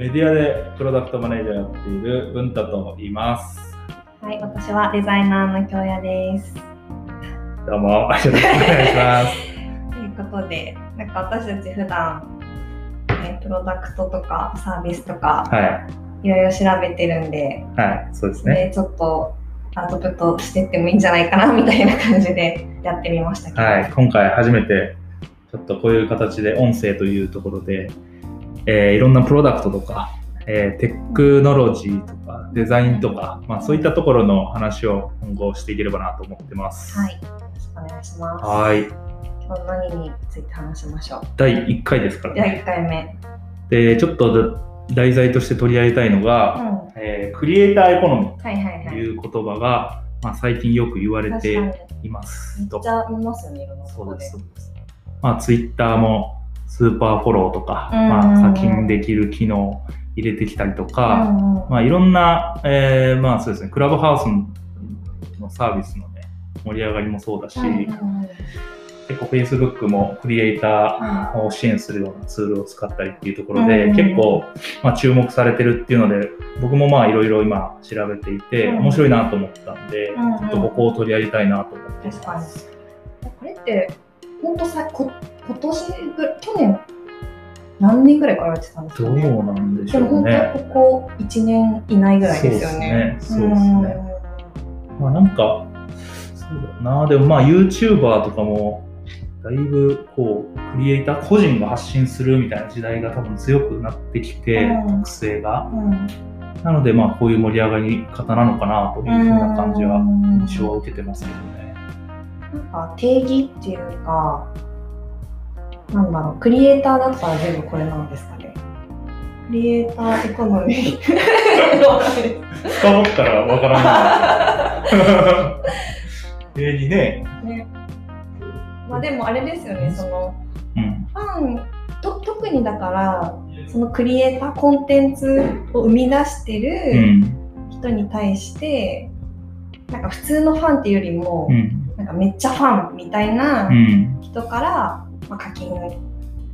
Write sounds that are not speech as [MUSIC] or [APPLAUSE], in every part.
メディアでプロダクトマネージャーやっている文太と言います。はい、私はデザイナーの京也です。どうも、よろしくお願いします。[LAUGHS] ということで、なんか私たち普段、ね、プロダクトとかサービスとかはいろいろ調べてるんで、い、はい、そうですね。でちょっとアウトプットしてってもいいんじゃないかなみたいな感じで [LAUGHS] やってみましたけど、はい、今回初めて、ちょっとこういう形で音声というところで、えーいろんなプロダクトとか、えーテクノロジーとか、デザインとか、まあ、そういったところの話を今後していければなと思ってます。はい、よろしくお願いします。はい。今日何について話しましょう？第1回ですからね。1回目。で、ちょっと題材として取り上げたいのうん、が、はえークリエイターエコノミーいはいはい。という言葉が、まあ、最近よく言われていますとめっち。ゃ見ますよね、いろんなとこでそうです。。そうですまあ、ツイッターもスーパーフォローとか、うん。まあ、課金できる機能を入れてきたりとうか、まあ、いろんな、えーまあそうですね、クラブハウスのサービスのね、盛り上がりもそうだし、結構 Facebook もクリエイターを支援するようなツールを使ったりっていうところで、うん結構、まあ、注目されてるっていうので、僕もまあいろいろ今調べていて、うん。面白いなと思ったんで、ちょっとここを取り上げたいなと思ってます。。これって、本当さ、こ今年ぐ去年、何年ぐらいからやってたんですどうかね。なんでしでも本当ょうね。にここ1年以内ぐらいですよね。そうですね。まあなんか、そうだな。でもまあ YouTuber とかも、だいぶこう、クリエイター個人が発信するみたいな時代が多分強くなってきて、うん特性が。うん。うんなのでまあこういう盛り上がり方なのかなというふうな感じは、うん印象は受けてますけどね。なんか定義っていうか、なんだろう、クリエイターだったら全部これなんですかね。クリエイターエコノミー。深掘ったらわからない。[LAUGHS] 定義ね。ね、まあでもあれですよね、そのうん。ファンと特にだからそのクリエイターコンテンツを生み出してうるん。人に対して、なんか普通のファンっていうよりも、うん。なんかめっちゃファンみたいなうん。人から、まあ、課金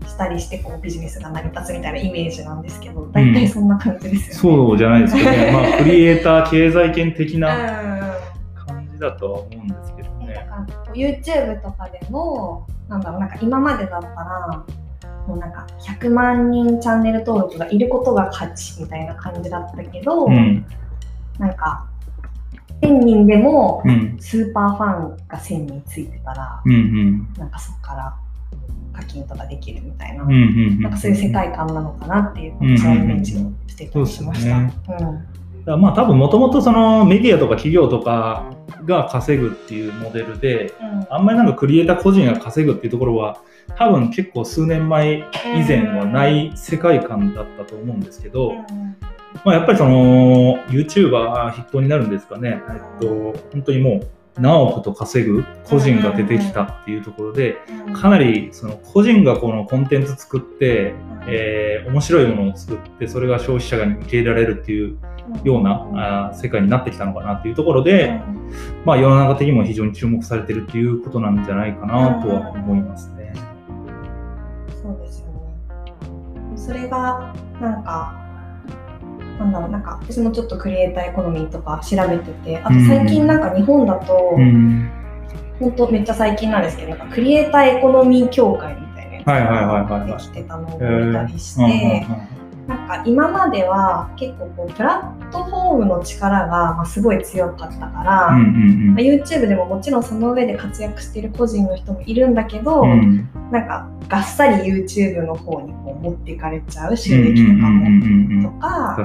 したりしてこうビジネスが成り立つみたいなイメージなんですけど大体そんな感じですよね。そうじゃないですけどね。まあ [LAUGHS] クリエイター経済圏的なうん感じだとは思うんですけどね、だね。から YouTube とかでもなんだろうなんか今までだったらもうなんか100万人チャンネル登録がいることが価値みたいな感じだったけど、うん。なんか1000人でもうん。スーパーファンが1000人ついてたら、うん。うん。なんかそこから課金とかできるみたいな、うん。うん。なんかそういう世界観なのかなっていううん私はイメージをしてたりしました。そうだからまあ多分もともとそのメディアとか企業とかが稼ぐっていうモデルで、うんあんまりなんかクリエイター個人が稼ぐっていうところは多分結構数年前以前はない世界観だったと思うんですけど、まあ、やっぱりその YouTuber 筆頭になるんですかね、えっと、本当にもう何億と稼ぐ個人が出てきたっていうところで、うんかなりその個人がこのコンテンツ作って、えー面白いものを作ってそれが消費者が受け入れられるっていうようなあー世界になってきたのかなっていうところで、まあ、世の中的にも非常に注目されてるっていうことなんじゃないかなとは思いますね。そうですよね。それがなんか、なんだろう、なんか私もちょっとクリエイターエコノミーとか調べてて、あと最近なんか日本だと、うん。本当めっちゃ最近なんですけど、なんかクリエイターエコノミー協会みたいなやつはいはいはいはいはい。ができてたのを見たりして、なんか今までは結構こうプラットフォームの力がまあすごい強かったから、うんうんまあ、YouTube でももちろんその上で活躍している個人の人もいるんだけど、うんうんなんかがっさり YouTube の方にこう持っていかれちゃう収益とかも。うんうんうんうんとか。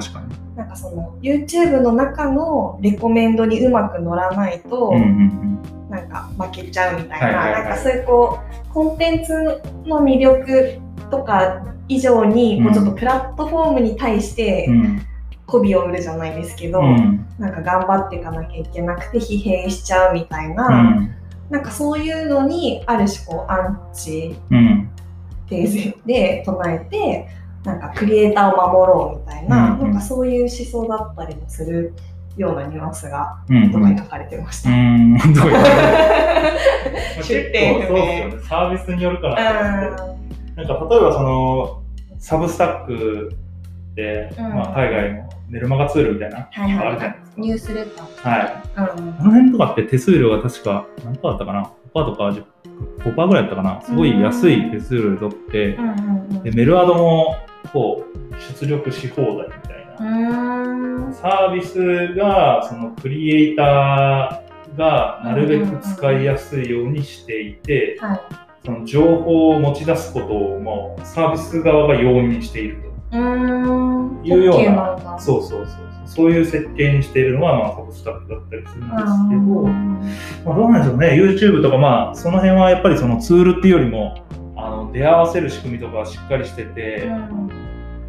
なんかその YouTube の中のレコメンドにうまく乗らないと、うんうんなんか負けちゃうみたいな、はいはいはいなんかそういうこうコンテンツの魅力とか以上に、うん。こうちょっとプラットフォームに対してうん。媚びを売るじゃないですけど、うん。なんか頑張っていかなきゃいけなくて疲弊しちゃうみたいな、うん。なんかそういうのにある種こうアンチうん。テーゼで唱えてなんかクリエイターを守ろうみたいな,、うんなんかそういう思想だったりもするようなニュアンスがうんとかに書かれてました。うん。どういう出店不明。サービスによるからなんか例えばそのサブスタックて、うんまあ、海外のメルマガツールみたいな、はいはいあるじゃないですか。ニュースレター。はい。うん。あの辺とかって手数料が確か何パーだったかな ?5% とか10 5%ぐらいだったかな？すごい安い手数料で取って。でメルアドもこう出力し放題みたいな。サービスがそのクリエイターがなるべく使いやすいようにしていて、はい。その情報を持ち出すことをもうサービス側が容認している。と。いうような。そうそうそうそう。いう設計にしているのは、まあ、サブスタッフだったりするんですけど、まあ、どうなんでしょうね、YouTube とか、まあ、その辺はやっぱりそのツールっていうよりも、あの出会わせる仕組みとかがしっかりしてて、うん。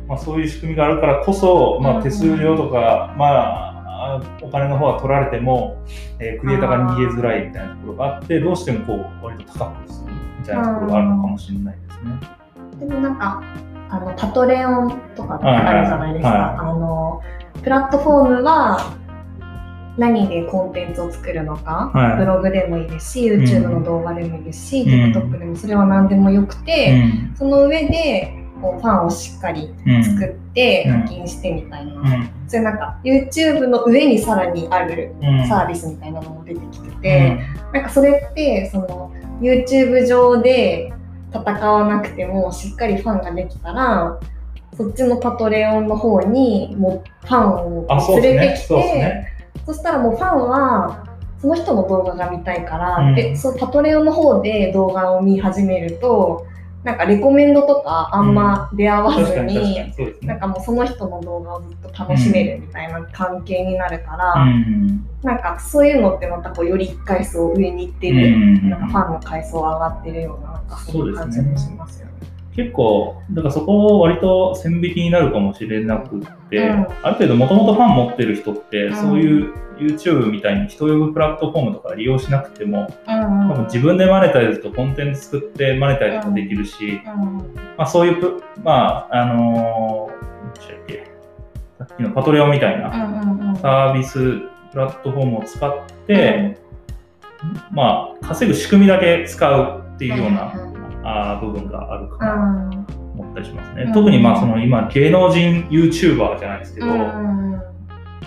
まあ、そういう仕組みがあるからこそ、まあ、うん。手数料とか、まあ、お金の方は取られても、えークリエイターが逃げづらいみたいなところがあって、どうしてもこう割と高くするみたいなところがあるのかもしれないですね。でもなんかあのパトレオンとかあるじゃないですか、はいはい。あのプラットフォームは何でコンテンツを作るのか、はい。ブログでもいいですし YouTube の動画でもいいですし、うん。TikTok でもそれは何でもよくうて、ん。その上でこうファンをしっかりうん作ってうん。課金してみたいな、うん。それなんか YouTube の上にさらにあるうん。サービスみたいなのも出てきてて、なんかそれってその YouTube 上で戦わなくてもしっかりファンができたらそっちのパトレオンの方にもうファンを連れてきですね。そね。そしたらもうファンはその人の動画が見たいから、うんでそのパトレオンの方で動画を見始めるとなんかレコメンドとかあんま出会わずにうですね。なんかもうその人の動画をずっと楽しめるみたいな関係になるから、うんなんかそういうのってまたこうより一階層上に行ってうる、んなんかファンの階層上がってるようななんかそういう感じもしますよね。結構、だからそこ割と線引きになるかもしれなくって、うん。ある程度もともとファン持ってる人って、うん。そういう YouTube みたいに人呼ぶプラットフォームとか利用しなくても、うん多分自分でマネタイズとコンテンツ作ってマネタイズとかできるし、うん。まあ、そういうプ、まあ、あのー、したっけ、さっきのパトレオンみたいなうんうんうん。サービス、プラットフォームを使って、まあ、稼ぐ仕組みだけ使うっていうような、部分があるかな。と思ったりしますね。うん。特にまあその今芸能人 YouTuber じゃないですけど、うん。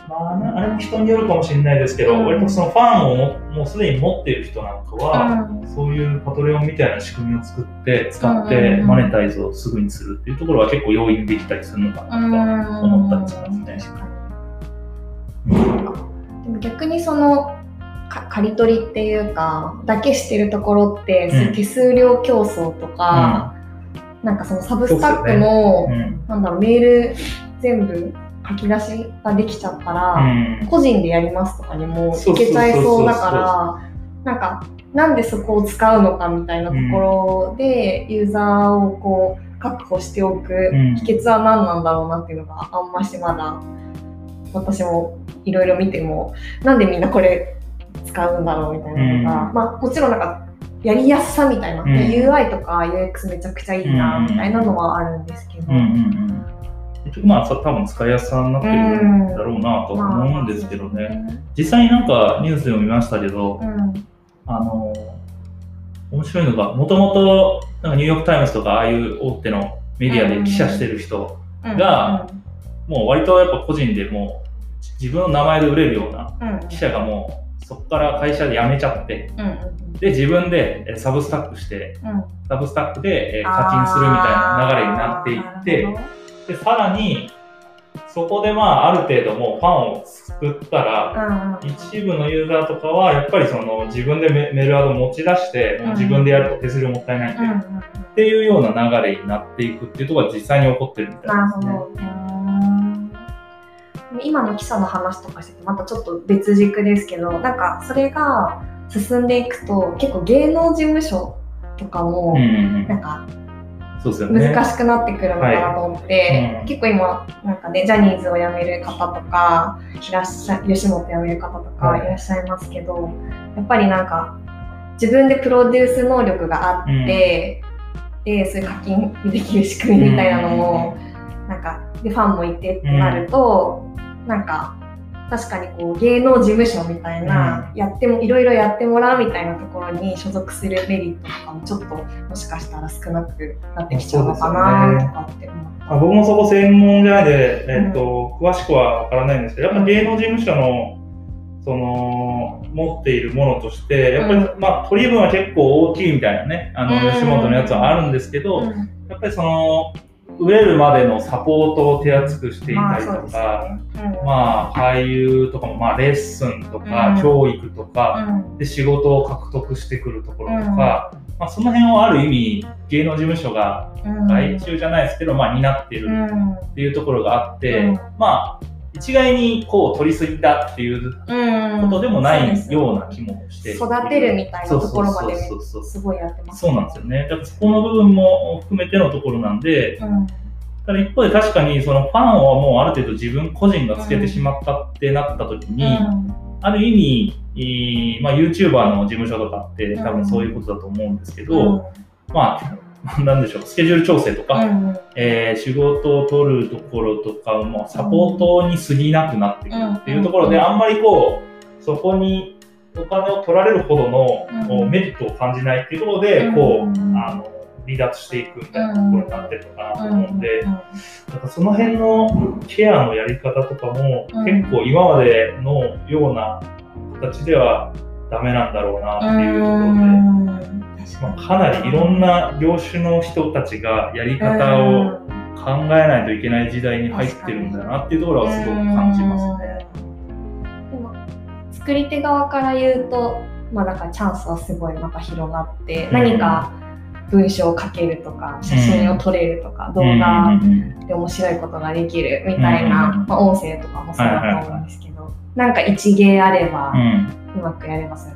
まあ、なあれも人によるかもしれないですけど、うん。割とそのファンをももうすでに持っている人なんかは、うん。そういうパトレオンみたいな仕組みを作って使っうんてマネタイズをすぐにするっていうところは結構容易にできたりするのかなと思ったりしますね。でも逆にそのか刈り取りっていうかだけしてるところって、そういう手数料競争とか、なんかそのサブスタックも、うん。なんだろうメール全部書き出しができちゃったら、うん。個人でやりますとかにもいけちゃいそうだからなんかなんでそこを使うのかみたいなところで、ユーザーをこう確保しておくうん。秘訣は何なんだろうなっていうのがあんましまだ私もいろいろ見てもなんでみんなこれ使うんだろうみたいなのが、うん。まあもちろんなんかやりやすさみたいな、ん。UI とか UX めちゃくちゃいいなみたいなのはあるんですけど、うんうんまあさ多分使いやすさになってるんだろうなと思うんですけどね。実際になんかニュースでも見ましたけど、うん。あの面白いのが、もともとなんかニューヨーク・タイムズとかああいう大手のメディアで記者してる人、うん。がもう割とやっぱ個人でもう自分の名前で売れるような記者がもうそこから会社で辞めちゃって、うんうんで、自分でえサブスタックして、うん。サブスタックでえ課金するみたいな流れになっていって、で、さらに、そこでまあある程度もうファンを作ったら、うんうん。一部のユーザーとかはやっぱりその自分でメメールアド持ち出して、うん自分でやると手数料もったいないんで、うんうんっていうような流れになっていくっていうところが実際に起こってるみたいですね。今の記者の話とかしててまたちょっと別軸ですけどなんかそれが進んでいくと結構芸能事務所とかもうんうんなんか。難しくなってくるのかなと思って、はい。うん。結構今なんかねジャニーズを辞める方とかいらっしゃ吉本辞める方とかはい。いらっしゃいますけど、やっぱりなんか自分でプロデュース能力があって、でそういう課金できる仕組みみたいなのも、なんかでファンもいてってなると、なんか確かにこう芸能事務所みたいな、やってもいろいろやってもらうみたいなところに所属するメリットとかもちょっともしかしたら少なくなってきちゃうのかなとかって思って。あ僕もそこ専門じゃないで、えっと、詳しくはわからないんですけど、やっぱ芸能事務所の、その、持っているものとして、やっぱり、うん、まあ、取り分は結構大きいみたいなね、あの、吉本のやつはあるんですけど、やっぱりその、売れるまでのサポートを手厚くしていたりとか、まあ、ね。うん、まあ、俳優とかも、まあ、レッスンとか、うん、教育とか、うん、で仕事を獲得してくるところとか、まあ、その辺をある意味芸能事務所が外注じゃないですけど、まあ、担ってるっていうところがあって、まあ一概にこう取りすぎたっていうことでもないような気もして、育てるみたいなところまですごいやってます、そうなんですよね。だからそこの部分も含めてのところなんで、うん、ただ一方で確かにそのファンはもうある程度自分個人がつけてしまったってなった時に、うん、ある意味、まあ、YouTuber の事務所とかって多分そういうことだと思うんですけど、まあ [LAUGHS] なんでしょう、スケジュール調整とか、うん、えー、仕事を取るところとかもサポートに過ぎなくなってくるっていうところで、あんまりこう、そこにお金を取られるほどの、メリットを感じないっていうところで、こう、あの、離脱していくみたいなところになってるのかなと思うんで、なんかその辺のケアのやり方とかも、結構今までのような形ではダメなんだろうなっていうところで、まあ、かなりいろんな業種の人たちがやり方を考えないといけない時代に入ってるんだなっていうところはすごく感じますね。でも作り手側から言うと、まあ、なんかチャンスはすごいまた広がって、何か文章を書けるとか写真を撮れるとか、動画で面白いことができるみたいな、まあ、音声とかもそうだと思うんですけど、なんか一芸あれば、うまくやればそう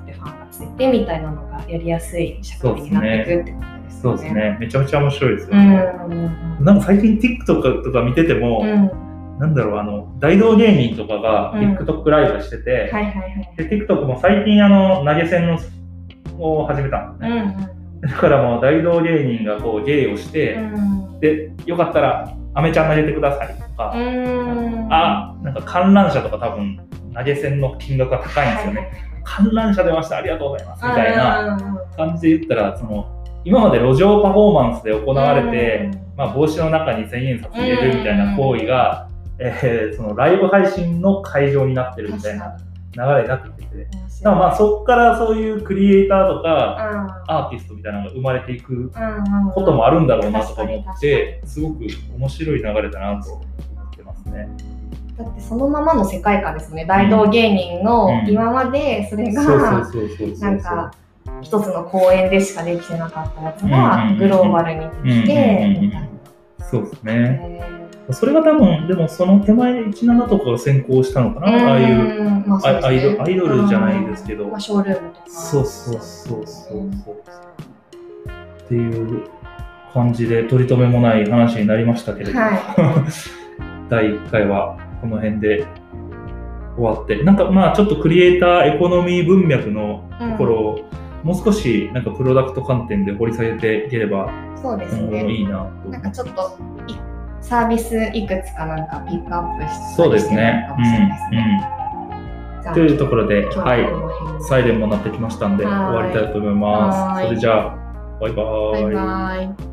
やってみたいなのがやりやすい社会になっていくってことですね。そうですね。めちゃめちゃ面白いですよね。うん、なんか最近 TikTok とか見てても、うん、なんだろう、あの、大道芸人とかが TikTok ライブしてて、で、TikTok も最近あの、投げ銭のを始めたんですね。だからもう大道芸人がこう芸をして、で、よかったら、アメちゃん投げてくださいとか、あ、なんか観覧車とか多分投げ銭の金額が高いんですよね。観覧車出ました、ありがとうございます、みたいな感じで言ったら、その、今まで路上パフォーマンスで行われて、まあ、帽子の中に千円札入れるみたいな行為が、えー、そのライブ配信の会場になってるみたいな流れになってきてて、だまあそこからそういうクリエイターとか、アーティストみたいなのが生まれていくこともあるんだろうなとか思って、すごく面白い流れだなと思ってますね。だってそのままの世界観ですね。大道芸人の今までそれがなんか一つの公演でしかできてなかったやつがグローバルにできてそうですね、それが多分でもその手前17とかが先行したのかな？ああいう、まあね、アイドアイドルじゃないですけど、まあ、ショールームとか。そうそうそうそうそう。っていう感じで取り留めもない話になりましたけれども、はい、[LAUGHS] 第1回はこの辺で終わって、なんかまあちょっとクリエイターエコノミー文脈のところを、もう少しなんかプロダクト観点で掘り下げていければそうですね。いいなと。なんかちょっとサービスいくつかなんかピックアップしてそうですね。うんうん、というところで、はい、サイレンもなってきましたんで、終わりたいと思います。それじゃあ、バイバイ。バイバイ